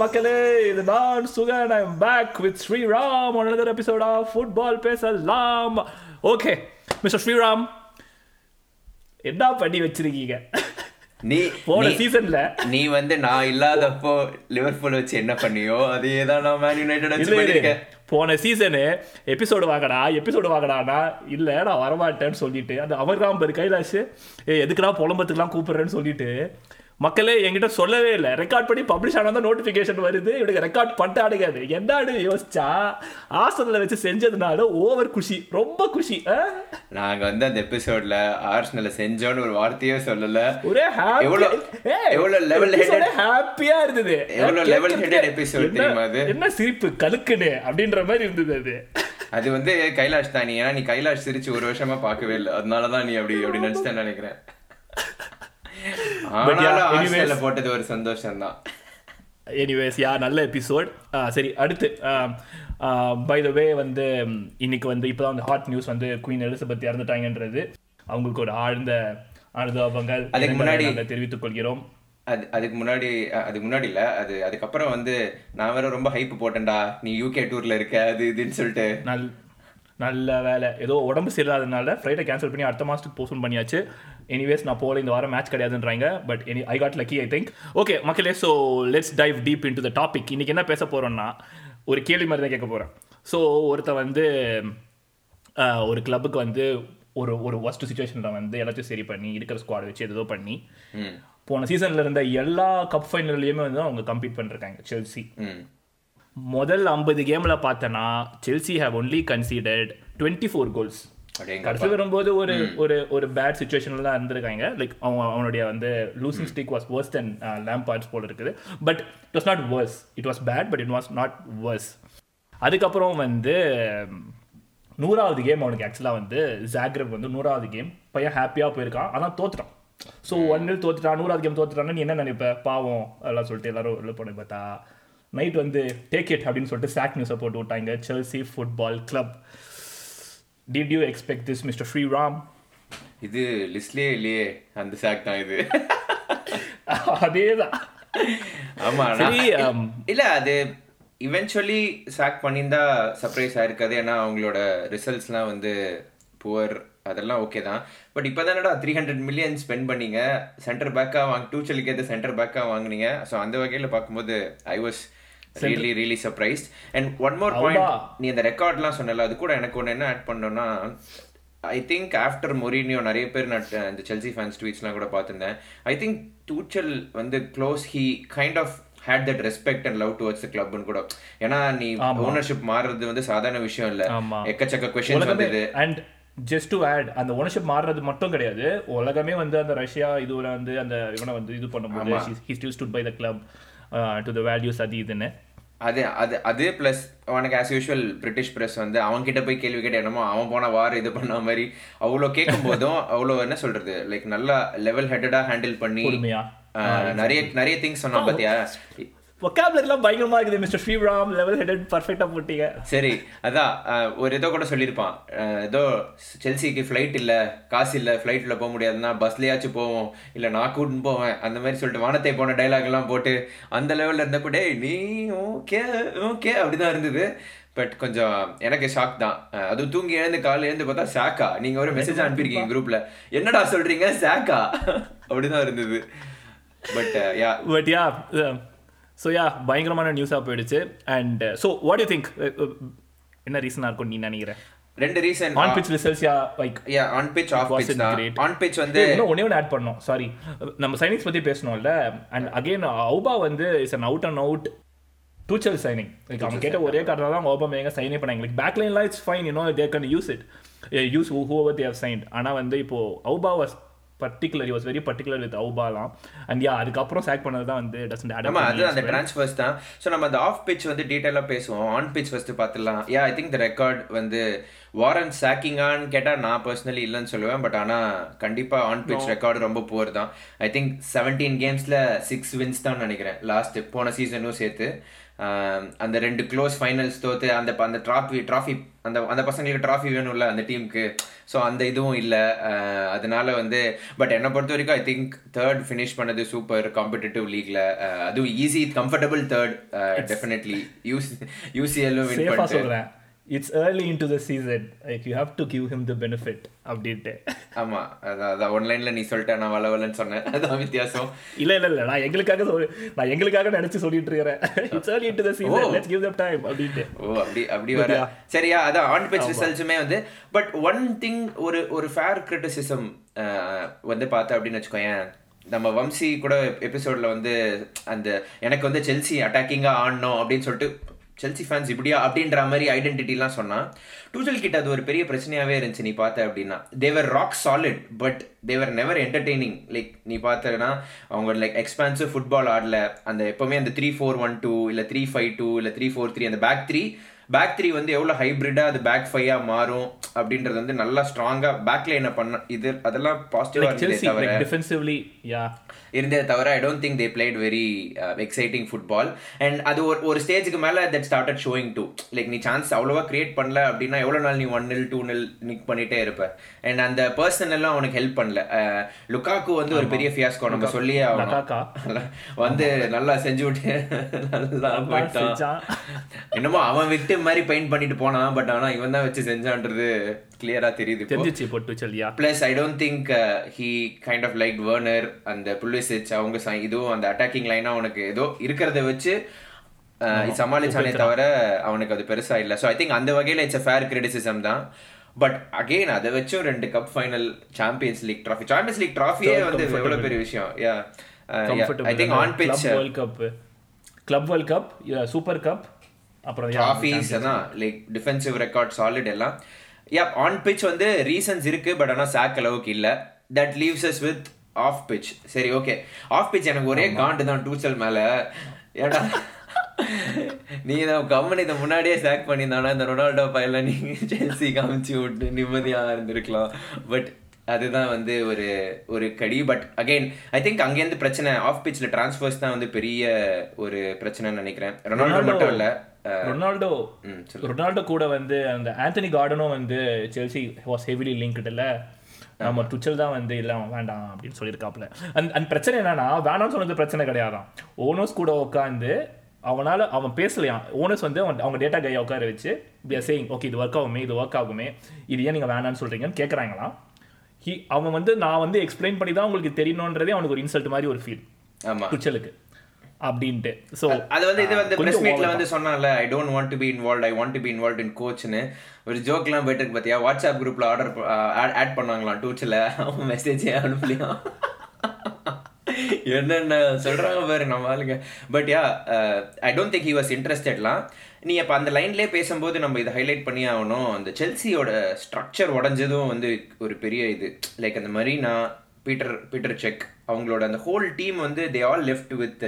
வணக்கம் மக்களே இது நான் Sugan I back with Sriram. on another episode of football பேசலாம். ஓகே மிஸ்டர் ஸ்ரீராம் என்ன பண்ணி வச்சிருக்கீங்க? நீ போன சீசன்ல நீ வந்து நான் இல்லாதப்போ லிவர்பூல் வச்சு என்ன பண்ணியோ அதே தான் நான் மேன் யுனைடெட் வச்சு பண்ணிருக்கேன் போன சீசனு எபிசோடு வாங்கடா எபிசோடு வாங்கடானா இல்ல நான் வரமாட்டேன்னு சொல்லிட்டு அந்த அமர்ராம் பேர் கைலாஷ் ஏ எதுக்குடா புலம்பத்துக்குலாம் கூப்பிடுறேன்னு சொல்லிட்டு மக்களே என்கிட்ட சொல்லவே இல்லை. ரெக்கார்ட் பண்ணி பப்ளிஷ் ஆனால் தான் நோட்டிஃபிகேஷன் வருது. இவனுக்கு ரெக்கார்ட் பண்ணிட்டாடுகாது என்னன்னு யோசிச்சா? ஆசனில் வச்சு செஞ்சதுனால ஓவர் குஷி. ரொம்ப குஷி ஆ? நாங்க வந்து அந்த எபிசோட்ல ஆர்ஸ்னல செஞ்சோன்னு ஒரு வார்த்தையே சொல்லல. ஒரே எவ்வளவு- எவ்வளவு level headed- ஹாப்பியா இருந்தது. level headed episode என்ன- தெரியுமா அது? என்ன சிரிப்பு? கலுக்குன்னு அப்படின்ற மாதிரி இருந்தது அது. அது வந்து கைலாஷ் தான் நீ. ஏன்னா நீ கைலாஷ் சிரிச்சு ஒரு வருஷமா பார்க்கவே இல்லை. அதனாலதான் நீ அப்படி அப்படி நினைச்சிட்டேன்னு நினைக்கிறேன். போட்டது ஒரு சந்தோஷம் தான் எனிவேஸ் யா நல்ல எபிசோட் சரி அடுத்து பை த வே வந்து இன்னைக்கு வந்து இப்போதான் வந்து ஹாட் நியூஸ் வந்து குயின் எலிசபெத் இறந்துட்டாங்கன்றது. அவங்களுக்கு ஒரு ஆழ்ந்த அனுதாபங்கள் அதுக்கு முன்னாடி- தெரிவித்துக் கொள்கிறோம். அது அதுக்கு முன்னாடி அதுக்கு முன்னாடி இல்ல அது அதுக்கப்புறம் வந்து நான் வேற ரொம்ப ஹைப் போட்டேன்டா நீ யூகே டூர்ல இருக்க அது இதுன்னு சொல்லிட்டு. நல் நல்ல வேலை. ஏதோ உடம்பு சரியில்லாதனால ஃப்ளைட்டை கேன்சல் பண்ணி அடுத்த மாதத்துக்கு போஸ்ட்போன் பண்ணியாச்சு. எனிவேஸ் நான் போல இந்த வாரம் match கிடையாதுன்றாங்க but any I got lucky I think okay மக்களே so let's dive deep into the topic இன்னைக்கு என்ன பேச போறோம்னா ஒரு கேள்வி மாதிரி தான் கேட்க போகிறேன் ஸோ ஒருத்தன் வந்து ஒரு கிளப்புக்கு வந்து ஒரு ஒரு ஒஸ்ட் சுச்சுவேஷனில் வந்து எல்லாத்தையும் சரி பண்ணி இருக்கிற ஸ்குவாட் வச்சு ஏதோ பண்ணி போன சீசனில் இருந்த எல்லா கப் ஃபைனல்லையுமே வந்து அவங்க கம்ப்ளீட் பண்ணிருக்காங்க செல்சி முதல் ஐம்பது கேம்ல பார்த்தனா Chelsea have only considered twenty four goals கடைசி வரும்போது ஒரு ஒரு ஒரு பேட் சுச்சுவேஷன்ல தான் இருந்திருக்காங்க. லைக் அவங்க அவனுடைய வந்து losing stick was worse then Lampard's போல இருக்குது. But it was not worse. It was bad but it was not worse. அதுக்கப்புறம் வந்து நூறாவது கேம் அவனுக்கு ஆக்சுவலாக வந்து ஜாக்ரப் வந்து நூறாவது கேம் பையன் ஹாப்பியாக போயிருக்கான். ஆனால் தோத்துட்டான். ஸோ ஒன்னில் தோத்துட்டான். நூறாவது கேம் தோத்துட்டான்னு நீ என்ன நினைப்ப? பாவம் அதெல்லாம் சொல்லிட்டு எல்லாரும் உள்ள போன பார்த்தா நைட் வந்து டேக் இட் அப்படின்னு சொல்லிட்டு சாக் நியூஸை போட்டு விட்டாங்க. Chelsea football club did you expect this mister Sriram இது லிஸ்ட்லயே இல்லையே அந்த சாக் தான் இது. அதேதான். ஆமா um, இல்ல அது இவென்ச்சுவலி சாக் பண்ணியிருந்தா சர்ப்ரைஸ் ஆயிருக்காது. ஏன்னா அவங்களோட ரிசல்ட்ஸ்லாம் வந்து புவர் அதெல்லாம் ஓகே தான். பட் இப்போ தானடா த்ரீ ஹண்ட்ரட் மில்லியன் ஸ்பெண்ட் பண்ணீங்க. சென்டர் பேக்காக வாங்க டூச்சலுக்கு ஏற்ற சென்டர் பேக்காக வாங்குனீங்க. ஸோ அந்த வகையில் பார்க்கும்போது I was really really surprised and one more point. நீ அந்த ரெக்கார்ட்லாம் சொன்னல அது கூட எனக்கு ஒன்று என்ன ஆட் பண்ணோம்னா ஐ திங்க் ஆஃப்டர் மொரினியோ நிறைய பேர் நான் இந்த செல்சி ஃபேன்ஸ் ட்வீட்ஸ்லாம் கூட பார்த்துருந்தேன். ஐ திங்க் டூச்சல் வந்து close he kind of had that respect and love towards கிளப்னு கூட. ஏன்னா நீ ஓனர்ஷிப் மாறுறது வந்து சாதாரண விஷயம் இல்ல. எக்கச்சக்க உலகமே வந்தது. அண்ட் ஜஸ்ட் டு ஆட் அந்த ஓனர்ஷிப் மாறுறது மட்டும் கிடையாது. உலகமே வந்து அந்த ரஷ்யா இதுல வந்து அந்த இவனை வந்து இது பண்ணும்போது he still stood by the club to the values அது இதுன்னு. அது அது அது ப்ளஸ் அவனுக்கு ஆஸ் யூஷுவல் பிரிட்டிஷ் பிரஸ் வந்து அவன் கிட்ட போய் கேள்வி கேட்ட என்னமோ அவன் போன வார் இது பண்ண மாதிரி அவ்வளோ கேட்கும் போதும் அவ்வளோ என்ன சொல்றது? லைக் நல்லா லெவல் ஹெட்டடா ஹேண்டில் பண்ணி ஆஹ், நிறைய நிறைய திங்ஸ் சொன்னா பாத்தியா? ஒக்காபுலர்லாம் பயங்கரமா இருக்குது மிஸ்டர் ஸ்ரீராம் லெவல் ஹெடட் பர்ஃபெக்டா போட்டீங்க. சரி அதான் ஒரு ஏதோ கூட சொல்லியிருப்பான். ஏதோ செல்சிக்கு ஃப்ளைட் இல்ல காசு இல்ல ஃப்ளைட்ல போக முடியாதுன்னா பஸ்லயாச்சும் போவோம். இல்ல நான் கூட்டின்னு போவேன். அந்த மாதிரி சொல்லிட்டு வானத்தை போன டைலாக் எல்லாம் போட்டு அந்த லெவல்ல இருந்த கூட "ஏய், நீ ஓகே ஓகே அப்படிதான் இருந்தது. பட் கொஞ்சம் எனக்கு ஷாக் தான். அதுவும் தூங்கி எழுந்து காலையில எழுந்து பார்த்தா சாக்கா நீங்க ஒரு மெசேஜ் அனுப்பியிருக்கீங்க குரூப்ல என்னடா சொல்றீங்க? சாக்கா. அப்படிதான் இருந்தது. But yeah but yeah so yeah பயங்கரமான நியூஸாக போயிடுச்சு. And so what you think என்ன ரீசனாக இருக்கும் நீ நினைக்கிற? ரெண்டு reason on pitch results yeah like yeah on pitch off தான். great. ஆன் பிச் வந்து இன்னும் ஒன்னே ஒன்று ஆட் பண்ணோம் சாரி நம்ம சைனிங்ஸ் பற்றி பேசணும்ல. அண்ட் அகைன் அவுபா வந்து is an out and out Tuchel signing like அவங்க கேட்ட ஒரே காரணம் தான் ஓபா மேங்க சைனே பண்ணாங்க. Like back லைன்லாம் it's fine you know they can use it use whoever they have signed ஆனால் வந்து இப்போ Auba was particular was very particular with அவுபாலாம் and yeah அதுக்கப்புறம் சேக் பண்ணது தான் வந்து டசன்ட் ஆட் ஆமா அது அந்த டிரான்ஸ்ஃபர்ஸ் தான். ஸோ நம்ம அந்த ஆஃப் பிச் வந்து டீட்டெயிலாக பேசுவோம். ஆன் பிச் ஃபர்ஸ்ட் பார்த்துலாம் yeah I think the record வந்து வாரன் சாக்கிங்கான்னு கேட்டால் நான் பர்சனலி இல்லைன்னு சொல்லுவேன். பட் ஆனால் கண்டிப்பாக ஆன் பிச் ரெக்கார்டு ரொம்ப புவர் தான். ஐ திங்க் செவன்டீன் கேம்ஸில் சிக்ஸ் வின்ஸ் தான் நினைக்கிறேன். லாஸ்ட் போன சீசனும் சேர்த்து. அந்த ரெண்டு க்ளோஸ் ஃபைனல்ஸ் தோத்து அந்த அந்த ட்ராஃபி ட்ராஃபி அந்த அந்த பசங்களுக்கு ட்ராஃபி வேணும்ல அந்த டீமுக்கு ஸோ அந்த இதுவும் இல்லை. அதனால வந்து பட் என்னை பொறுத்த வரைக்கும் ஐ திங்க் தேர்ட் ஃபினிஷ் பண்ணது சூப்பர் காம்படிட்டிவ் லீக்ல அதுவும் easy comfortable third definitely UC யூசிஎல்லும் win பண்ணிட்டு. சொல்கிறேன் it's early into the season like you have to give him the benefit அப்படின்ட்டு. ஆமா அதான் அதான் ஒன்லைன்ல நீ சொல்லிட்ட நான் வளவலன்னு சொன்னேன். அதான் வித்தியாசம். இல்ல இல்ல இல்ல நான் எங்களுக்காக சொல் நான் எங்களுக்காக நினைச்சு சொல்லிட்டு இருக்கிறேன். It's early into the season let's give them time அப்படின்ட்டு. ஓ அப்படி அப்படி வர. சரியா அதான் ஆன் பிச் ரிசல்ட்ஸுமே வந்து பட் ஒன் திங் ஒரு ஒரு ஃபேர் கிரிட்டிசிசம் வந்து பார்த்த அப்படின்னு வச்சுக்கோயேன். நம்ம வம்சி கூட எபிசோட்ல வந்து அந்த எனக்கு வந்து செல்சி அட்டாக்கிங்கா ஆடணும் அப்படின்னு சொல்லிட்டு செல்சி ஃபேன்ஸ் இப்படியா? அப்படின்ற மாதிரி ஐடென்டிட்டிலாம் சொன்னால் டூஜல் கிட்ட அது ஒரு பெரிய பிரச்சனையாகவே இருந்துச்சு நீ பார்த்த அப்படின்னா. They were rock solid but they were never entertaining like நீ பார்த்தனா அவங்க லைக் எக்ஸ்பான்சிவ் ஃபுட்பால் ஆடல. அந்த எப்பவுமே அந்த த்ரீ ஃபோர் ஒன் டூ இல்லை த்ரீ ஃபைவ் டூ இல்லை த்ரீ ஃபோர் த்ரீ அந்த பேக் த்ரீ பேக் த்ரீ வந்து எவ்வளோ ஹைப்ரிடாக அது பேக் ஃபைவாக மாறும் அப்படின்றது வந்து நல்லா ஸ்ட்ராங்காக பேக் லைனை பண்ண இது அதெல்லாம் பாசிட்டிவாக இருந்ததே தவிர டிஃபென்சிவ்லி யா இருந்தே தவிர I don't think they played very exciting football and அது ஒரு ஒரு ஸ்டேஜுக்கு மேலே that started showing to like நீ சான்ஸ் அவ்வளோவா கிரியேட் பண்ணல அப்படின்னா எவ்வளோ நாள் நீ one nil two nil nick பண்ணிட்டே இருப்ப. அண்ட் அந்த பர்சன் எல்லாம் உனக்கு ஹெல்ப் பண்ணல. லுக்காக்கு வந்து ஒரு பெரிய ஃபியாஸ்கோ நம்ம சொல்லியே வந்து நல்லா செஞ்சு விட்டு நல்லா போயிட்டான். என்னமோ அவன் விட்டு மாதிரி பெயிண்ட் பண்ணிட்டு போனான் பட் ஆனா இவன் தான் வச்சு செஞ்சான்றது கிளியரா தெரியுது தெரிஞ்சிச்சு போட்டு சொல்லியா plus I don't think he kind of like Werner அந்த புல்லிசிச் அவங்க இதுவும் அந்த அட்டாக்கிங் லைனா அவனுக்கு ஏதோ இருக்கிறத வச்சு சமாளிச்சானே தவிர அவனுக்கு அது பெருசா இல்ல. ஸோ ஐ திங்க் அந்த வகையில இட்ஸ் ஃபேர் கிரிட்டிசிசம் தான். பட் அகெயின் அதை வச்சும் ரெண்டு cup final Champions League trophy Champions League ட்ராஃபியே வந்து எவ்வளவு பெரிய விஷயம்? Yeah I think on pitch world cup club world cup super cup அப்புறம் ட்ராஃபிஸ் தான் லைக் டிஃபென்சிவ் ரெக்கார்ட் சாலிட் எல்லாம். யா ஆன் பிச் வந்து ரீசன்ஸ் இருக்கு பட் ஆனால் சாக் அளவுக்கு இல்லை. That leaves us with off pitch சரி ஓகே ஆஃப் பிச் எனக்கு ஒரே காண்டு தான் டூச்சல் மேல. ஏடா. நீ தான் கம்மன் இதை முன்னாடியே சேக் பண்ணியிருந்தானா இந்த ரொனால்டோ பையில நீ செல்சி காமிச்சு விட்டு நிம்மதியாக இருந்திருக்கலாம். பட் அதுதான் வந்து ஒரு ஒரு கடி. பட் அகைன் ஐ திங்க் அங்கேருந்து பிரச்சனை ஆஃப் பிச்சில் டிரான்ஸ்ஃபர்ஸ் தான் வந்து பெரிய ஒரு பிரச்சனைன்னு நினைக்கிறேன். ரொனால்டோ மட்டும் இல்லை. ரொனால்டோ ரொனால்டோ கூட வந்து அந்த ஆந்தனி கார்டனும் வந்து செல்சி வாஸ் ஹெவிலி லிங்க்டுல நம்ம டுச்சல் தான் வந்து இல்லை வேண்டாம் அப்படின்னு சொல்லியிருக்காப்புல அந்த அந்த பிரச்சனை என்னன்னா வேணாம்னு சொன்னது பிரச்சனை கிடையாதான் ஓனர்ஸ் கூட உட்காந்து அவனால் அவன் பேசலையாம் ஓனர்ஸ் வந்து அவன் அவங்க டேட்டா கையை உட்கார வச்சு சேயிங் ஓகே இது ஒர்க் ஆகுமே இது ஒர்க் ஆகுமே இது ஏன் நீங்கள் வேணான்னு சொல்கிறீங்கன்னு கேட்குறாங்களாம் ஹி அவன் வந்து நான் வந்து எக்ஸ்பிளைன் பண்ணி தான் உங்களுக்கு தெரியணுன்றதே அவனுக்கு ஒரு இன்சல்ட் மாதிரி ஒரு ஃபீல் டுச்சலுக்கு அப்படின்ட்டு. ஸோ அது வந்து இது வந்து பிரஸ் மீட்ல வந்து சொன்னால I don't want to be involve I want to be involve in கோச்னு ஒரு ஜோக்லாம் போயிட்டு இருக்கு பார்த்தியா வாட்ஸ்அப் குரூப்ல ஆர்டர் ஆட் பண்ணாங்களாம் டூச்சில் அவன் மெசேஜே அனுப்பலையாம் என்னென்ன சொல்றாங்க பாரு நம்ம ஆளுங்க. But yeah I don't think he was இன்ட்ரெஸ்டட்லாம் நீ அப்போ அந்த லைன்லேயே பேசும்போது நம்ம இதை ஹைலைட் பண்ணி ஆகணும். அந்த செல்சியோட ஸ்ட்ரக்சர் உடஞ்சதும் வந்து ஒரு பெரிய இது. லைக் அந்த மரீனா பீட்டர் பீட்டர் செக். அவங்களோட அந்த ஹோல் டீம் வந்து they all left with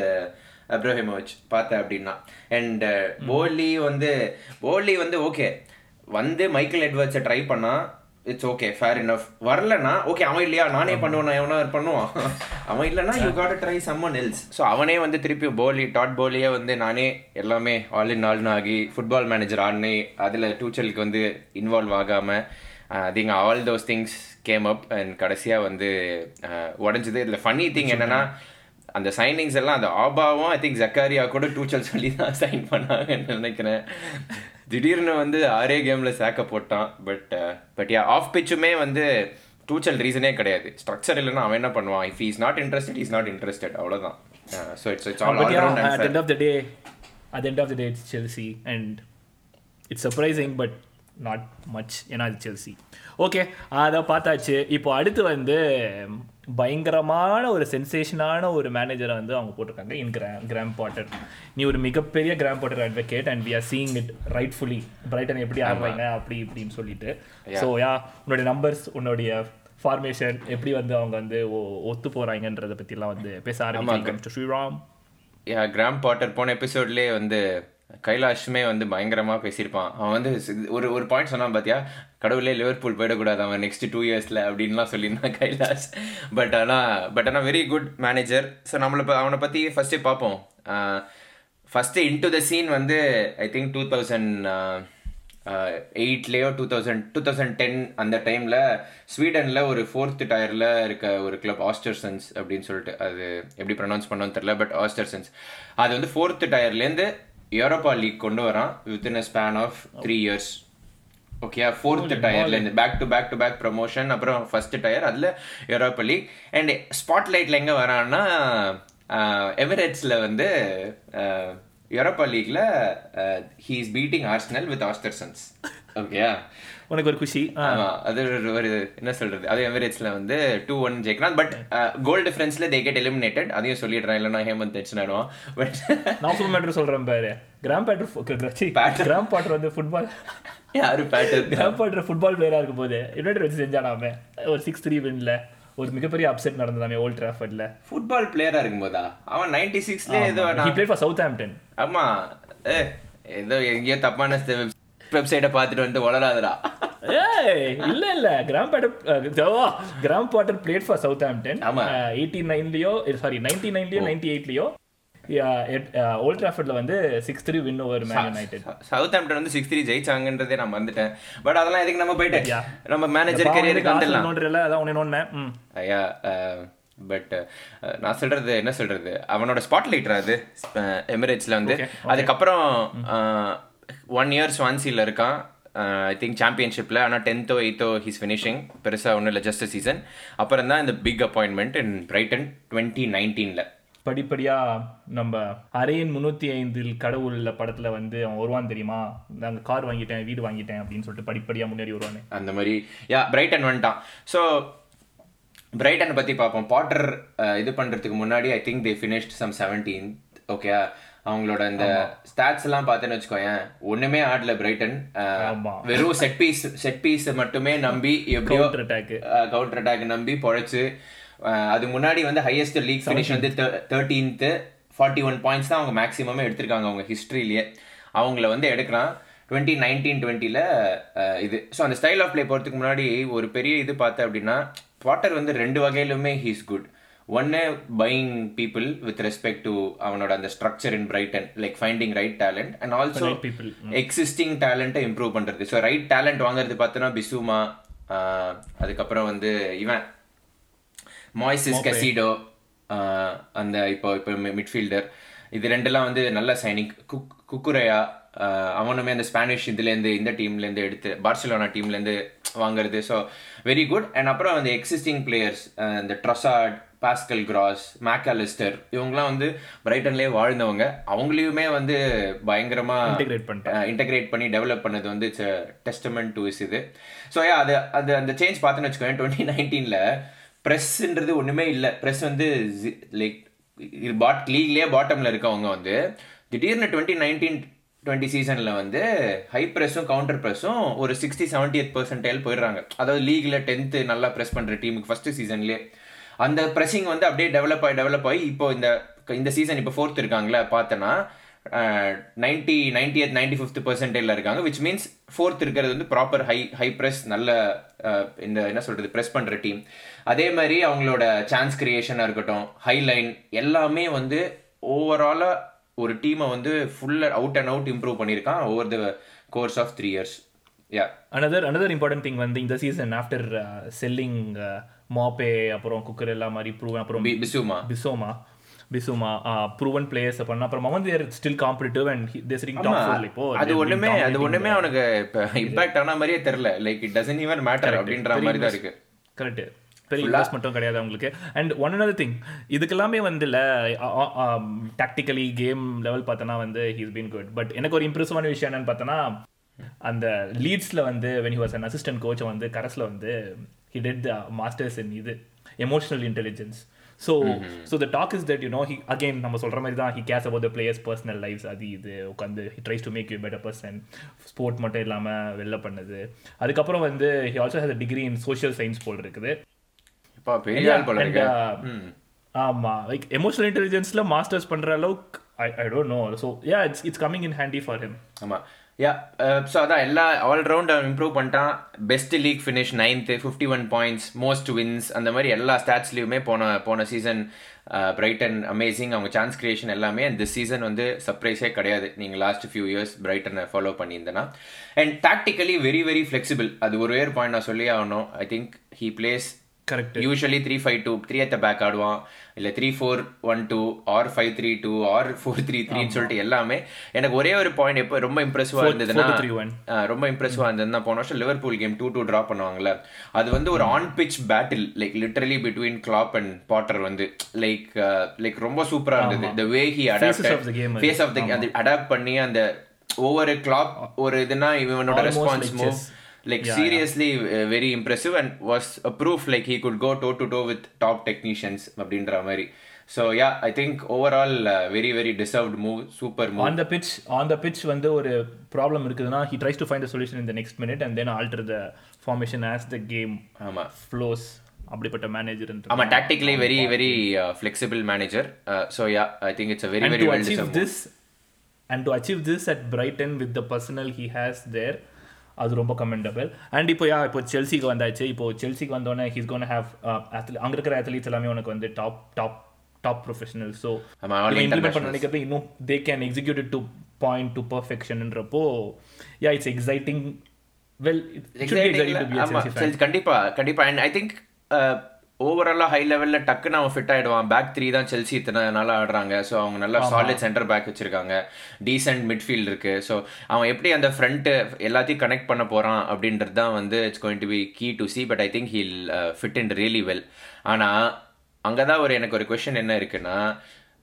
Abramovich பார்த்தேன் அப்படின்னா. அண்ட் போலி வந்து போலி வந்து ஓகே வந்து மைக்கேல் எட்வர்ட்ஸை ட்ரை பண்ணா இட்ஸ் ஓகே ஃபேர் இனஃப் வரலன்னா ஓகே அவன் இல்லையா? நானே பண்ணுவேன் எவனா பண்ணுவான்? அவன் இல்லைன்னா you got try someone else so அவனே வந்து திருப்பி போலி டாட் போலியே வந்து நானே எல்லாமே ஆல் இன் ஆல்னு ஆகி ஃபுட்பால் மேனேஜர் ஆடினே அதில் டூச்சலுக்கு வந்து இன்வால்வ் ஆகாமல் thing all those things came up and கடைசியாக வந்து உடஞ்சது. இதில் ஃபன்னி திங் என்னன்னா அந்த சைனிங்ஸ் எல்லாம் அந்த ஆபாவும் ஐ திங்க் ஜக்காரியா கூட டூச்சல் சொல்லி தான் சைன் பண்ணாங்கன்னு நினைக்கிறேன். திடீர்னு வந்து ஆரே கேமில் சேக்க போட்டான். பட் பட் யா ஆஃப் பிச்சுமே வந்து டூச்சல் ரீசனே கிடையாது. ஸ்ட்ரக்சர் இல்லைன்னா அவன் என்ன பண்ணுவான்? If is not interested is not interested அவ்வளோதான் so it's it's all at end of the day at end of the day it's Chelsea and it's surprising but not much ஏன்னா அது Chelsea okay அதை பார்த்தாச்சு. இப்போ அடுத்து வந்து பயங்கரமான ஒரு சென்சேஷனான ஒரு மேனேஜரை வந்து அவங்க போட்டிருக்காங்க இன் கிராம் கிராம் பாட்டர் நீ ஒரு மிகப்பெரிய Graham Potter advocate and we are seeing it rightfully Brighton எப்படி ஆடுறாங்க அப்படி இப்படின்னு சொல்லிட்டு. ஸோ யா உன்னுடைய நம்பர்ஸ் உன்னுடைய ஃபார்மேஷன் எப்படி வந்து அவங்க வந்து ஒத்து போகிறாங்கன்றதை பற்றிலாம் வந்து பேச ஆரம்பிச்சு ஸ்ரீராம். கிராம் பாட்டர் போன எபிசோட்லேயே வந்து கைலாஷுமே வந்து பயங்கரமாக பேசியிருப்பான். அவன் வந்து ஒரு ஒரு பாயிண்ட் சொன்னான் பார்த்தியா கடவுளே லிவர்பூல் போயிடக்கூடாது அவன் நெக்ஸ்ட் டூ இயர்ஸில் அப்படின்லாம் சொல்லியிருந்தான் கைலாஷ். பட் ஆனால் பட் ஆனால் வெரி குட் மேனேஜர் ஸோ நம்மளை அவனை பற்றி ஃபஸ்ட்டே பார்ப்போம். First in to the scene வந்து I think two thousand எயிட்லேயோ two thousand two thousand ten அந்த டைமில் ஸ்வீடனில் ஒரு ஃபோர்த் டயரில் இருக்க ஒரு கிளப் ஆஸ்டர்சன்ஸ் அப்படின்னு சொல்லிட்டு அது எப்படி ப்ரொனவுன்ஸ் பண்ணோன்னு தெரில பட் ஆஸ்டர்சன்ஸ் அது வந்து ஃபோர்த் டயர்லேருந்து யூரோப்பா லீக் கொண்டு வரான் within a span of three years okay fourth டயர்ல இருந்து back to back to back promotion அப்புறம் ஃபர்ஸ்ட் டயர் அதில் யூரோப்பா லீக் அண்ட் ஸ்பாட் லைட்டில் எங்கே வரான்னா எமிரேட்ஸில் வந்து Europa லீக்ல he is beating Arsenal with Ostersunds okay உனக்கு ஒரு குஷி. அது ஒரு- ஒரு என்ன சொல்றது? அது எமிரேட்ஸ்ல வந்து டூ ஒன் ஜெயிக்கலாம் பட் கோல் டிஃபரன்ஸ்ல தே கெட் எலிமினேட்டட் அதையும் சொல்லிடுறேன். இல்லைன்னா ஹேமந்த் டென்ஷன் ஆயிடுவான் பட் நான் ஃபுல் மேட்டர் சொல்றேன் பாரு. கிராம் பேட்டர் கிராம் பாட்டர் வந்து ஃபுட்பால் யாரு பேட்டர் கிராம் பாட்டர் ஃபுட்பால் பிளேயரா இருக்கும் போது யுனைடெட் வச்சு செஞ்சானாமே. ஒரு சிக்ஸ் த்ரீ வின்ல ஒரு மிகப்பெரிய அப்செட் நடந்ததாமே ஓல்ட் டிராஃபர்ட்ல ஃபுட்பால் பிளேயரா இருக்கும்போதா? அவன் நைன்டி சிக்ஸ்ல ஏதோ he played for Southampton ஆமா. ஏ ஏதோ எங்கேயோ தப்பான வெப்சைட்டை பார்த்துட்டு வந்து வளராதடா. இல்ல இல்ல. Graham Potter Graham Potter played for Southampton ஆமா. எயிட்டி நைன்லயோ சாரி நைன்டி நைன்லயோ நைன்டி எயிட்லயோ ஓல்ட் டிராஃபர்ட்ல வந்து six three win over Man United Southampton வந்து சிக்ஸ் த்ரீ ஜெயிச்சாங்கன்றதே நான் வந்துட்டேன் பட் அதெல்லாம் எதுக்கு நம்ம போயிட்டு. நம்ம மேனேஜர் கரியருக்கு வந்துடலாம். நோண்டுறல அதான் ஒண்ணு ம். ஐயா பட் நான் சொல்றது என்ன சொல்றது? அவனோட ஸ்பாட் லைட்டர் அது எமிரேட்ஸ்ல வந்து. அதுக்கப்புறம் ஒன் இயர் ஸ்வான்சியில் இருக்கான். ஐ திங்க் சாம்பியன்ஷிப்பில் ஆனால் டென்த்தோ எயித்தோ ஹீஸ் ஃபினிஷிங் பெருசாக ஒன்றும் இல்லை ஜஸ்ட் சீசன் அப்புறம் தான் இந்த big appointment in Brighton twenty நைன்டீனில் படிப்படியா நம்ம அரையின் முன்னூத்தி ஐந்தில் கடவுள்ல படத்துல வந்து அவன் வருவான் தெரியுமா? நாங்க கார் வாங்கிட்டேன் வீடு வாங்கிட்டேன் அப்படின்னு சொல்லிட்டு படிப்படியா முன்னேறி வருவானே. அந்த மாதிரி. யா பிரைட்டன் வந்துட்டான். ஸோ பிரைட்டன் பற்றி பார்ப்போம். பாட்டர் இது பண்ணுறதுக்கு முன்னாடி I think they finished some seventeen okay அவங்களோட இந்த ஸ்டாட்ஸ் எல்லாம் பார்த்தேன்னு வச்சுக்கோயேன் ஒண்ணுமே ஆடல பிரைட்டன். வெறும் செட் பீஸ் செட் பீஸ் மட்டுமே நம்பி எப்படியோ கவுண்டர் அட்டாக் நம்பி பொழைச்சு அது முன்னாடி வந்து ஹையஸ்ட் லீக் ஃபினிஷ் வந்து தேர்ட்டீன்த்து ஃபார்ட்டி ஒன் பாயிண்ட்ஸ் தான் அவங்க மேக்ஸிமமே எடுத்திருக்காங்க அவங்க ஹிஸ்ட்ரியிலேயே அவங்கள வந்து எடுக்கிறான் டுவெண்ட்டி நைன்டீன் டுவெண்ட்டியில் இது. ஸோ அந்த ஸ்டைல் ஆஃப் ப்ளே போகிறதுக்கு முன்னாடி ஒரு பெரிய இது பார்த்தேன் அப்படின்னா பாட்டர் வந்து ரெண்டு வகையிலுமே ஹீஸ் குட் ஒன்னு buying people with respect to அவனோட அந்த structure in Brighton like finding right talent and also. Existing டேலண்ட்டை improve பண்றது. ஸோ ரைட் டேலண்ட் வாங்குறது பார்த்தோன்னா பிசுமா அதுக்கப்புறம் வந்து இவன் மாய்ஸிஸ் கசிடோ அந்த இப்போ இப்போ மிட்ஃபீல்டர் இது ரெண்டெல்லாம் வந்து நல்ல சைனிங் குக் குக்குரையா அவனுமே அந்த ஸ்பானிஷ் இதுலேருந்து இந்த டீம்லேருந்து எடுத்து பார்சிலோனா டீம்லேருந்து வாங்குறது. ஸோ வெரி குட் அண்ட் அப்புறம் அந்த எக்ஸிஸ்டிங் பிளேயர்ஸ் இந்த ட்ரொசாட் பாஸ்கல் கிராஸ் மேக்காலிஸ்டர் இவங்கலாம் வந்து பிரைட்டன்லேயே வாழ்ந்தவங்க. அவங்களையுமே வந்து பயங்கரமா இன்டெகிரேட் பண்ணிட்டேன் இன்டகிரேட் பண்ணி டெவலப் பண்ணது வந்து இட்ஸ் டெஸ்டமெண்ட் டு இஸ் இது. ஸோ ஏ அது அது அந்த சேஞ்ச் பார்த்தேன்னு வச்சுக்கோங்க டுவெண்ட்டி நைன்டீனில் ப்ரெஸ்ன்றது ஒன்றுமே இல்லை. ப்ரெஸ் வந்து லைக் பாட் லீக்லேயே பாட்டமில் இருக்கவங்க வந்து திடீர்னு டுவெண்ட்டி நைன்டீன் டுவெண்ட்டி சீசனில் வந்து ஹை ப்ரெஸ்ஸும் கவுண்டர் ப்ரெஸ்ஸும் ஒரு சிக்ஸ்டி செவன்டி எயிட் பர்சன்டேல் போயிடுறாங்க. அதாவது லீகில் டென்த்து நல்லா ப்ரெஸ் பண்ணுற டீமுக்கு ஃபஸ்ட்டு சீசன்லேயே அந்த ப்ரெஸ்ஸிங் வந்து அப்படியே டெவலப் ஆகி டெவலப் ஆகி இப்போ இந்த இந்த சீசன் இப்போ ஃபோர்த் இருக்காங்களே பார்த்தோன்னா ninety ninety eighth ninety fifth பர்சன்டேஜில் இருக்காங்க விச் மீன்ஸ் ஃபோர்த் இருக்கிறது வந்து ப்ராப்பர் ஹை ஹை ப்ரெஸ் நல்ல இந்த என்ன சொல்கிறது ப்ரெஸ் பண்ணுற டீம் அதே மாதிரி அவங்களோட சான்ஸ் கிரியேஷனாக இருக்கட்டும் ஹைலைன் எல்லாமே வந்து ஓவராலாக ஒரு டீமை வந்து ஃபுல்லாக அவுட் அண்ட் அவுட் இம்ப்ரூவ் பண்ணியிருக்கான் over the course of three years yeah another another important thing வந்து இந்த சீசன் ஆஃப்டர் செல்லிங் மாப்பே அப்புறம் குக்கர் எல்லாம் மாதிரி ப்ரூவ் அப்புறம் பிசுமா. பிசோமா. பிசுமா ப்ரூவன் பிளேயர்ஸ் பண்ண அப்புறம் அவன் they're still competitive and they sitting top four இப்போ அது ஒண்ணுமே அது ஒண்ணுமே அவனுக்கு இம்பாக்ட் ஆன மாதிரியே தெரியல. Like it doesn't even matter அப்படின்ற மாதிரி தான் இருக்கு. கரெக்ட் பெரிய இன்வெஸ்ட்மெண்ட்டும் கிடையாது அவங்களுக்கு. அண்ட் ஒன் another திங் இதுக்கெல்லாமே வந்து இல்லை டாக்டிக்கலி கேம் லெவல் பார்த்தோன்னா வந்து ஹீஸ் பீன் குட் பட் எனக்கு ஒரு இம்ப்ரெசிவான விஷயம் என்னன்னு பார்த்தோன்னா அந்த லீட்ஸில் வந்து when he was an assistant coach வந்து கரஸில் வந்து he did the masters in இது emotional intelligence so so the talk is that you know he again நம்ம சொல்கிற மாதிரி தான் he cares about the players personal lifes அது இது உட்காந்து he tries to make you better person sport மட்டும் இல்லாமல் வெளில பண்ணுது. அதுக்கப்புறம் வந்து he also has a degree in social science போல் இருக்குது. இப்போ பெரிய ஆள் போல And, இருக்கு uh, ஆமா லைக் எமோஷனல் இன்டெலிஜென்ஸ்ல மாஸ்டர்ஸ் பண்ற அளவுக்கு I I don't know so yeah it's it's coming in handy for him ஆமா. யா ஸோ uh, அதான் எல்லா ஆல் ரவுண்ட் அவன் இம்ப்ரூவ் பண்ணிட்டான். Best league finish ninth fifty one points most wins அந்த மாதிரி எல்லா ஸ்டாட்ஸ்லையுமே போன போன சீசன் பிரைட்டன் அமேசிங் அவங்க சான்ஸ் கிரியேஷன் எல்லாமே அந்த சீசன் வந்து சர்ப்ரைஸே கிடையாது. நீங்கள் லாஸ்ட் ஃபியூ இயர்ஸ் பிரைட்டனை follow பண்ணியிருந்தேன்னா and tactically very very flexible அது ஒரு வேறு பாயிண்ட் நான் சொல்லி ஆகணும். I think he plays correct usually three five two three at back ஆடுவான். இல்லை three four one two or five three two or four three த்ரீன்னு சொல்லிட்டு எல்லாமே எனக்கு ஒரே ஒரு பாயிண்ட் எப்போ ரொம்ப இம்ப்ரெசிவாக இருந்ததுன்னா ரொம்ப இம்ப்ரெசிவாக இருந்ததுன்னா போன வருஷம் Liverpool game two two draw பண்ணுவாங்கல்ல. அது வந்து ஒரு on pitch battle like literally between Klopp and Potter வந்து லைக் லைக் ரொம்ப சூப்பராக இருந்தது. The way he adapt face off the adapt பண்ணி அந்த ஒவ்வொரு கிளாப் ஒரு இதுனா இவனோட response move like yeah, seriously yeah. Uh, very impressive and was a proof like he could go toe to toe with top technicians அப்படின்ற மாதிரி. So yeah I think overall very very deserved move super move on the pitch on the pitch வந்து ஒரு problem இருக்குதுன்னா he tries to find the solution இந்த next minute and then alter the formation as the game ஆமா. Flows அப்படிப்பட்ட manager ஆமா tactically very very flexible manager so yeah I think it's very very well this and to achieve this at Brighton with the personal he has there அது ரொம்ப commendable and இப்போ யா இப்போ செல்சிக்கு வந்தாச்சு. இப்போ செல்சிக்கு வந்தோடனே ஹீஸ் கோன் ஹேவ் அங்கே இருக்கிற அத்லீட்ஸ் எல்லாமே உனக்கு வந்து top top top professional so implement பண்ண நினைக்கிறது இன்னும் they can execute to point to பர்ஃபெக்ஷன்ன்றப்போ yeah it's exciting well கண்டிப்பா கண்டிப்பா. அண்ட் ஐ திங்க் ஓவராலாக ஹை லெவலில் டக்குன்னு அவன் ஃபிட் ஆகிடுவான் பேக் த்ரீ தான் செல்சி இத்தனை நாளாக ஆடுறாங்க. ஸோ அவங்க நல்லா சாலிட் சென்டர் பேக் வச்சிருக்காங்க. டீசென்ட் மிட்ஃபீல்ட் இருக்கு. ஸோ அவன் எப்படி அந்த ஃப்ரண்ட்டு எல்லாத்தையும் கனெக்ட் பண்ண போகிறான் அப்படின்றது தான் வந்து it's going to be key to see but I think he'll fit in really well ஆனால் அங்கே தான் ஒரு எனக்கு ஒரு கொஷின் என்ன இருக்குன்னா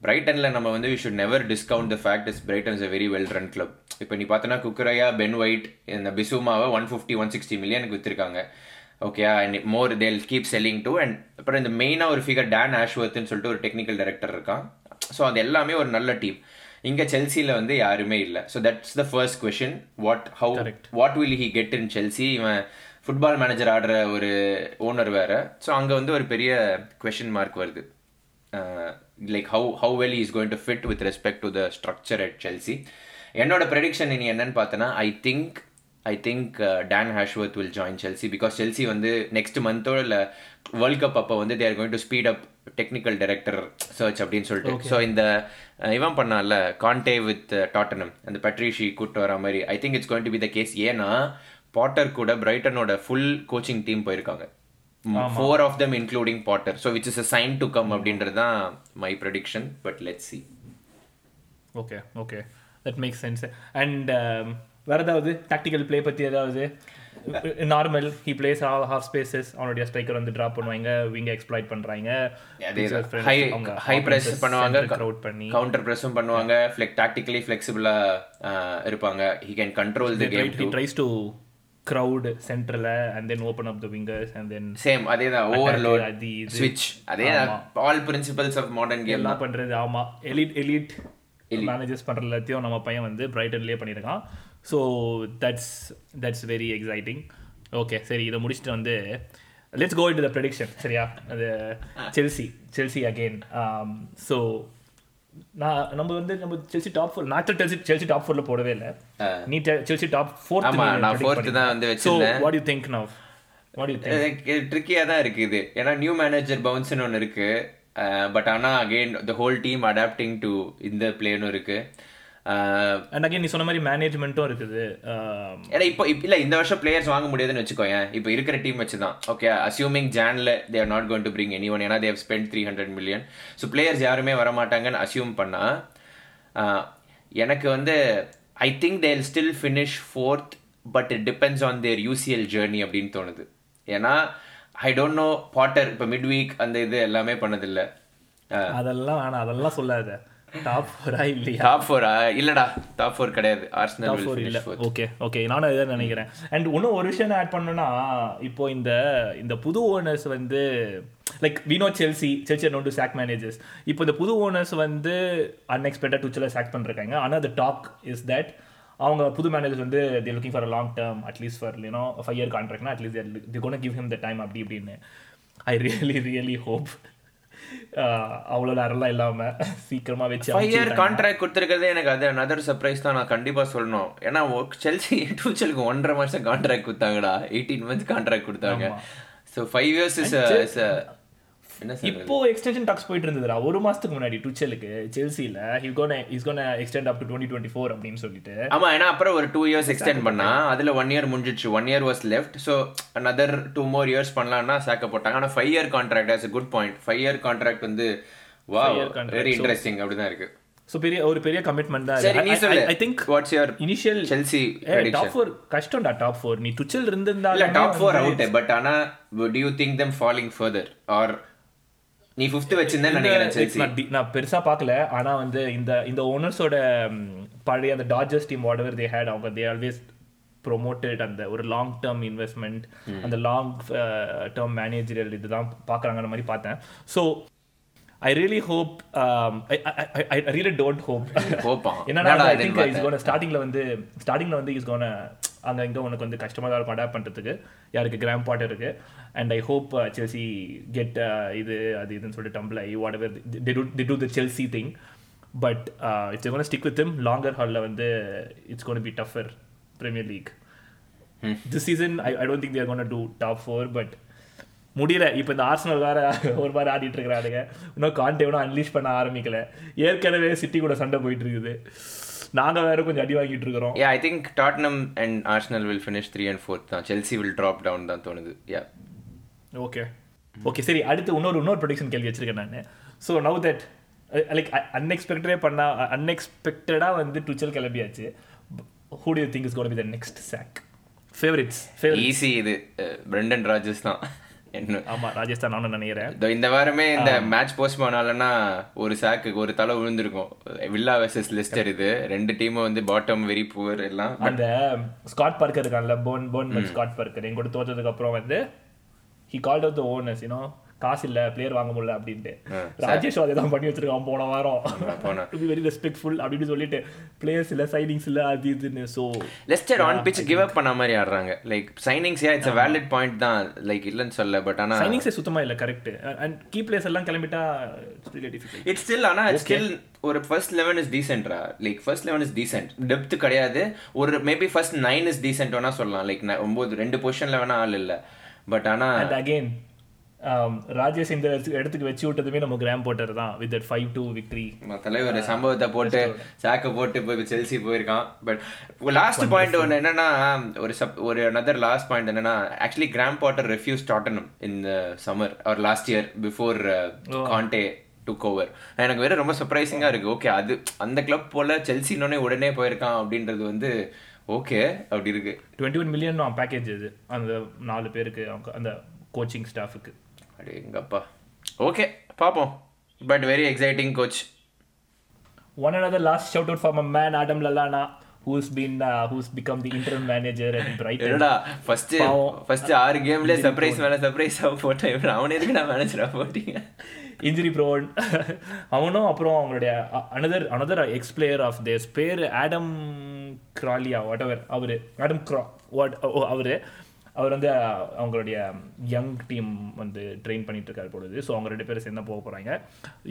பிரைட்டனில் நம்ம வந்து we should never discount the fact is Brighton is a very well run club இப்போ நீ பார்த்தோன்னா குக்கரையா பென் ஒயிட் இந்த பிசுமாவை ஒன் ஃபிஃப்டி ஒன் சிக்ஸ்டி மில்லியனுக்கு விற்றுருக்காங்க okay and more they'll keep selling to and அப்புறம் இந்த மெயினாக ஒரு ஃபிகர் டேன் ஆஷ்வர்த்னு சொல்லிட்டு ஒரு டெக்னிக்கல் டைரக்டர் இருக்கான். ஸோ அது எல்லாமே ஒரு நல்ல டீம் இங்கே செல்சியில் வந்து யாருமே இல்லை. So that's the first question what how what will he get in Chelsea இவன் ஃபுட்பால் மேனேஜர் ஆடுற ஒரு ஓனர் வேற. ஸோ அங்கே வந்து ஒரு பெரிய கொஷின் மார்க் வருது. Like how how well is going to fit with respect to the structure at Chelsea என்னோட ப்ரெடிக்ஷன் நீ என்னன்னு பார்த்தனா I think I think Dan Ashworth will join Chelsea because Chelsea வந்து நெக்ஸ்ட் மந்தோ இல்லை world cup அப்போ வந்து they're going to speed up technical director search அப்படின்னு சொல்லிட்டு. ஸோ இந்த இவன் பண்ணால கான்டே வித் டாட்டனம் அந்த பட்ரிஷி கூட்டு வர மாதிரி. I think it's going to be the case ஏன்னா பாட்டர் கூட பிரைட்டனோட ஃபுல் கோச்சிங் டீம் போயிருக்காங்க. Four of them including Potter so which is a sign to come அப்படின்றது தான் my prediction but let see okay okay that makes sense and வேற ஏதாவது tactical play பற்றி ஏதாவது? Normal he plays all half spaces அவனுடைய striker வந்து drop பண்ணுவாங்க விங்க எக்ஸ்ப்ளாய்ட் பண்றாங்க. ஹை பிரஸ் பண்ணுவாங்க. க்ரவுட் பண்ணி. கவுண்டர் பிரஸும் பண்ணுவாங்க. ஃப்ளெக் டாக்டிக்கலி ஃப்ளெக்சிபிளா இருப்பாங்க. He can control the game he tries to crowd சென்டர்ல and then open up the wingers and then same அதே தான். ஓவர்லோட் ஸ்விட்ச் அதே all principles of modern game எல்லாம் பண்றது ஆமா. எலிட் எலிட் மேனேஜர்ஸ் பண்ற எல்லாத்தையும் நம்ம பையன் வந்து பிரைட்டன்லயே பண்ணியிருக்கான். So that's that's very exciting okay சரி இதை முடிச்சுட்டு வந்து let's go in the prediction சரியா? அது செல்சி செல்சி அகெயின் ஸோ நான் நம்ம வந்து நம்ம செல்சி டாப் ஃபோர் நான் செல்சி செல்சி டாப் ஃபோர்ல போடவே இல்லை. நீ செல்சி டாப் ஃபோர்த் ஆமா நான் ஃபோர்த் தான் வந்து வச்சிருந்தேன். What you think now what you think ட்ரிக்கியா தான் இருக்கு இது ஏன்னா நியூ மேனேஜர் பவுன்ஸ்னு ஒன்று இருக்கு. பட் ஆனால் again the whole team adapting to இந்த பிளேனும் இருக்கு. அண்ட் அகைன் நீ சொன்ன மாதிரி மேனேஜ்மெண்ட்டும் இருக்குது. ஏன்னா இப்போ இல்லை இந்த வருஷம் பிளேயர்ஸ் வாங்க முடியாதுன்னு வச்சுக்கோயேன். இப்போ இருக்கிற டீம் வச்சு தான் okay assuming ஜான்ல they are not going to bring anyone ஏன்னா they've spend three hundred million so players யாருமே வரமாட்டாங்கன்னு அசியூம் பண்ணா எனக்கு வந்து I think they'll still finish fourth but it depends on their UCL journey அப்படின்னு தோணுது. ஏன்னா ஐ டோன்ட் நோ பாட்டர் இப்போ மிட் வீக் அந்த இது எல்லாமே பண்ணதில்லை. அதெல்லாம் வேணாம் அதெல்லாம் சொல்லாத. டாப் ஃபோரா இல்லையா? டாப் ஃபோரா இல்லடா டாப் ஃபோர் கிடையாது. ஆர்சனல் டாப் ஃபோர் இல்ல. ஓகே ஓகே நானும் இதான் நினைக்கிறேன். அண்ட் இன்னும் ஒரு விஷயம் ஆட் பண்ணணும்னா இப்போ இந்த இந்த புது ஓனர்ஸ் வந்து like we know Chelsea Chelsea known to sack managers இப்போ இந்த புது ஓனர்ஸ் வந்து அன்எக்ஸ்பெக்டட் டுச்சில் சாக் பண்ணிருக்காங்க ஆனால் த டாக் இஸ் தட் அவங்க புது மேனேஜர்ஸ் வந்து they looking for long term at least for you know five year கான்ட்ராக்ட்னா at least they gonna give him the time அப்படி இப்படின்னு. ஐ ரியலி ரியலி ஹோப் அவ்வளோ நேரம்லாம் இல்லாம சீக்கிரமா வச்சு ஃபைவ் இயர் கான்ட்ராக்ட் கொடுத்துருக்கிறதே எனக்கு அது அனதர் சர்ப்ரைஸ் தான் நான் கண்டிப்பா சொல்லணும். ஏன்னா செல்சி டூச்சலுக்கு ஒன்றரை மாசம் கான்ட்ராக்ட் கொடுத்தாங்கடா. எயிட்டீன் மந்த்ஸ் கான்ட்ராக்ட் கொடுத்தாங்க. ஸோ ஃபைவ் இயர்ஸ் இஸ் இப்போ எக்ஸ்டென்ஷன் டாக்ஸ் போயிட்டு இருந்ததுடா. ஒரு மாசத்துக்கு முன்னாடி டுச்சலுக்கு செல்சில he gonna is gonna extend up to twenty twenty four அப்படின்னு சொல்லிட்டு. ஆமா ஏன்னா அப்புறம் ஒரு டூ இயர்ஸ் எக்ஸ்டெண்ட் பண்ணா அதுல ஒன் இயர் முடிஞ்சிச்சு one year was left so another two more years பண்ணலாம்னா சாக்க போட்டாங்க. ஆனா five year contract as good point five year contract வந்து வா year contract. வெரி இன்ட்ரெஸ்டிங் அப்படிதான் இருக்கு. ஸோ பெரிய ஒரு பெரிய கமிட்மெண்ட் தான் சரி நீ சொல்லு. I think what's your initial Chelsea top four கஷ்டம்டா top four நீ டுச்சல் இல்ல இருந்திருந்தாலும் டாப் ஃபோர் அவுட் பட் ஆனா do you think them falling further or நீ ஃபிஃப்த் வச்சிருந்தேன் நினைக்கிறேன் செல்சி நான் பெருசா பார்க்கல. ஆனா வந்து இந்த இந்த ஓனர்ஸோட பழைய அந்த Dodgers team whatever they had அவங்க தே ஆல்வேஸ் ப்ரொமோட்டட் அந்த ஒரு லாங் டேர்ம் இன்வெஸ்ட்மெண்ட் அந்த லாங் டேர்ம் மேனேஜரியல் இதுதான் பார்க்குறாங்கன்ற மாதிரி பார்த்தேன். So I really hope I really don't hope என்னன்னா என்னடா ஐ இதுன்னு திங்க் இஸ் பார்த்தேன். கோன ஸ்டார்டிங்ல வந்து ஸ்டார்டிங்ல வந்து இஸ் கோன அங்க இங்க உனக்கு வந்து கஷ்டமா தான் இருக்கும் அடாப்ட் பண்றதுக்கு. யாருக்கு கிராம் பாட் இருக்கு. And I hope Chelsea get இது அது இதுன்னு சொல்லிட்டு tumble I whatever the do the Chelsea thing but it's gonna stick with them longer ஹாலில் வந்து it's gonna be tougher premier league this season I I don't think they're gonna do top four but முடியல. இப்போ இந்த Arsenal வேற ஒரு மாதிரி ஆடிட்டு இருக்கிறானுங்க. இன்னும் கான்டே இன்னும் அன்லீஷ் பண்ண ஆரம்பிக்கல. ஏற்கனவே சிட்டி கூட சண்டை போயிட்டு இருக்குது. நாங்க வேற கொஞ்சம் அடி வாங்கிட்டு இருக்கிறோம். Yeah I think Tottenham and Arsenal will finish three and fourth தான் செல்சி வில் ட்ராப் டவுன் தான் தோணுது. யா ஓகே ஓகே சரி அடுத்து இன்னொரு இன்னொரு ப்ரொடிக்ஷன் கேள்வி வச்சிருக்கேன் நான். ஸோ நவ் தட் லைக் அன்எக்ஸ்பெக்டடே பண்ணா அன்எக்ஸ்பெக்டடாக வந்து டுச்சல் கிளம்பியாச்சு. Who do think is got be the next sack favourites favourite easy இது. பிரெண்டன் ராஜஸ் தான். ஆமா ராஜஸ்தான் நானும் நினைக்கிறேன். இந்த வாரமே இந்த மேட்ச் போஸ்ட் பண்ணாலன்னா ஒரு சாக்கு ஒரு தலை விழுந்திருக்கும். வில்லா வெர்சஸ் லெஸ்டர் இது. ரெண்டு டீமும் வந்து பாட்டம் வெரி புவர் எல்லாம். அந்த ஸ்காட் பார்க்கர் இருக்கான்ல போன் போன் ஸ்காட் பார்க்கர் எங்க கூட தோத்ததுக்கு அப்புறம் வந்து he called out the owners you know காசு இல்ல பிளேயர் வாங்க முடியல அப்படின்ட்டு. ராஜேஷ் அதே தான் பண்ணி வச்சிருக்கான். போன வாரம். வெரி ரெஸ்பெக்ட்ஃபுல் அப்படின்னு சொல்லிட்டு பிளேயர்ஸ் இல்ல சைனிங்ஸ் இல்ல அது இதுன்னு so Leicester on pitch give up பண்ண மாதிரி ஆடுறாங்க. Like signings yeah it's valid point தான். லைக் இல்லைன்னு சொல்ல பட் ஆனா சைனிங்ஸே சுத்தமா இல்ல கரெக்ட் அண்ட் கீ பிளேயர்ஸ் எல்லாம் கிளம்பிட்டா இட்ஸ் ஸ்டில் ஆனா ஸ்டில் ஒரு first eleven is டீசென்ட்ரா like first eleven is decent depth கிடையாது. ஒரு maybe first nine is decent வேணா சொல்லலாம். லைக் ஒன்பது ரெண்டு பொசிஷன்ல வேணா ஆள் இல்ல. பட் ஆனா அகைன் ராஜேஷ் இந்த இடத்துக்கு வச்சு விட்டதுமே நம்ம கிராம் போட்டர் தான் with that five two victory தலைவர் சம்பவத்தை போட்டு சாக்க போட்டு போய் செல்சி போயிருக்கான். பட் லாஸ்ட் பாயிண்ட் ஒன்று என்னன்னா ஒரு சப் ஒரு another லாஸ்ட் பாயிண்ட் என்னன்னா actually Graham Potter refuse Tottenham in summer our last year before Conte took over எனக்கு வேற ரொம்ப சர்ப்ரைசிங்கா இருக்கு. ஓகே அது அந்த கிளப் போல செல்சினோடனே உடனே போயிருக்கான் அப்படின்றது வந்து ஓகே அப்படி இருக்கு. டுவெண்ட்டி ஒன் மில்லியன் பேக்கேஜ் இது. அந்த நாலு பேருக்கு அவங்க அந்த கோச்சிங் ஸ்டாஃபுக்கு அடே எங்கப்பா ஓகே பார்ப்போம். But very exciting coach One another last shout out for my man Adam Lalana, who's been uh, who's become the interim manager at Brighton. என்னடா ஃபர்ஸ்ட். ஃபர்ஸ்ட் ஆறு கேம்ல சர்ப்ரைஸ் மேல சர்ப்ரைஸ் போட்டேன். இவன் அவன் எதுக்கு நான் மேனேஜரா போட்டீங்க? இன்ஜுரி ப்ரோன் அவனும் அப்புறம் அவங்களுடைய another another ex player of theirs பேர் ஆடம் கிராலியா வாட் எவர் அவரு ஆடம் க்ரா வாட் அவரு. அவர் வந்து அவங்களுடைய யங் டீம் வந்து ட்ரெயின் பண்ணிட்டு இருக்காரு பொழுது. ஸோ அவங்க ரெண்டு பேரும் சேர்ந்து போக போகிறாங்க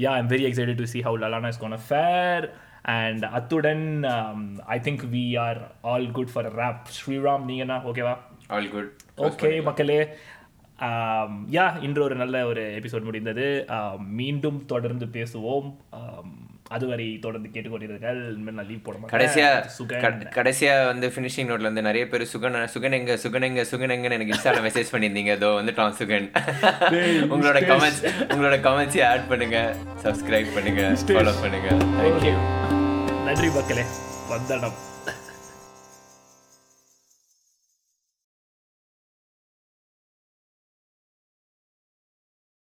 yeah I'm very excited to see how Lallana is gonna fare and அத்துடன் I think we are all good for wrap Sriram நீங்கண்ணா? ஓகேவா ஆல் குட் ஓகே மக்களே. யா இன்று ஒரு நல்ல ஒரு எபிசோட் முடிந்தது. ஆம், மீண்டும் தொடர்ந்து பேசுவோம். ஆம், அதுவரை தொடர்ந்து கேட்டுக்கொண்டிருங்கள் இனிமேல் நான் லீவ் போட கடைசியா சுகன். கட- கடைசியா வந்து ஃபினிஷிங் நோட்ல வந்து நிறைய பேர் சுகன் சுகன் எங்க சுகன் எங்க சுகன் எங்கன்னு எனக்கு இன்ஸ்டால மெசேஜ் பண்ணியிருந்தீங்க. அதோ வந்துட்டான் சுகன் உங்களோட கமெண்ட்ஸ் உங்களோட கமெண்ட்ஸையும் ஆட் பண்ணுங்க சப்ஸ்கிரைப் பண்ணுங்க ஃபாலோ பண்ணுங்க. தேங்க்யூ நன்றி மக்களே. வந்தனம்.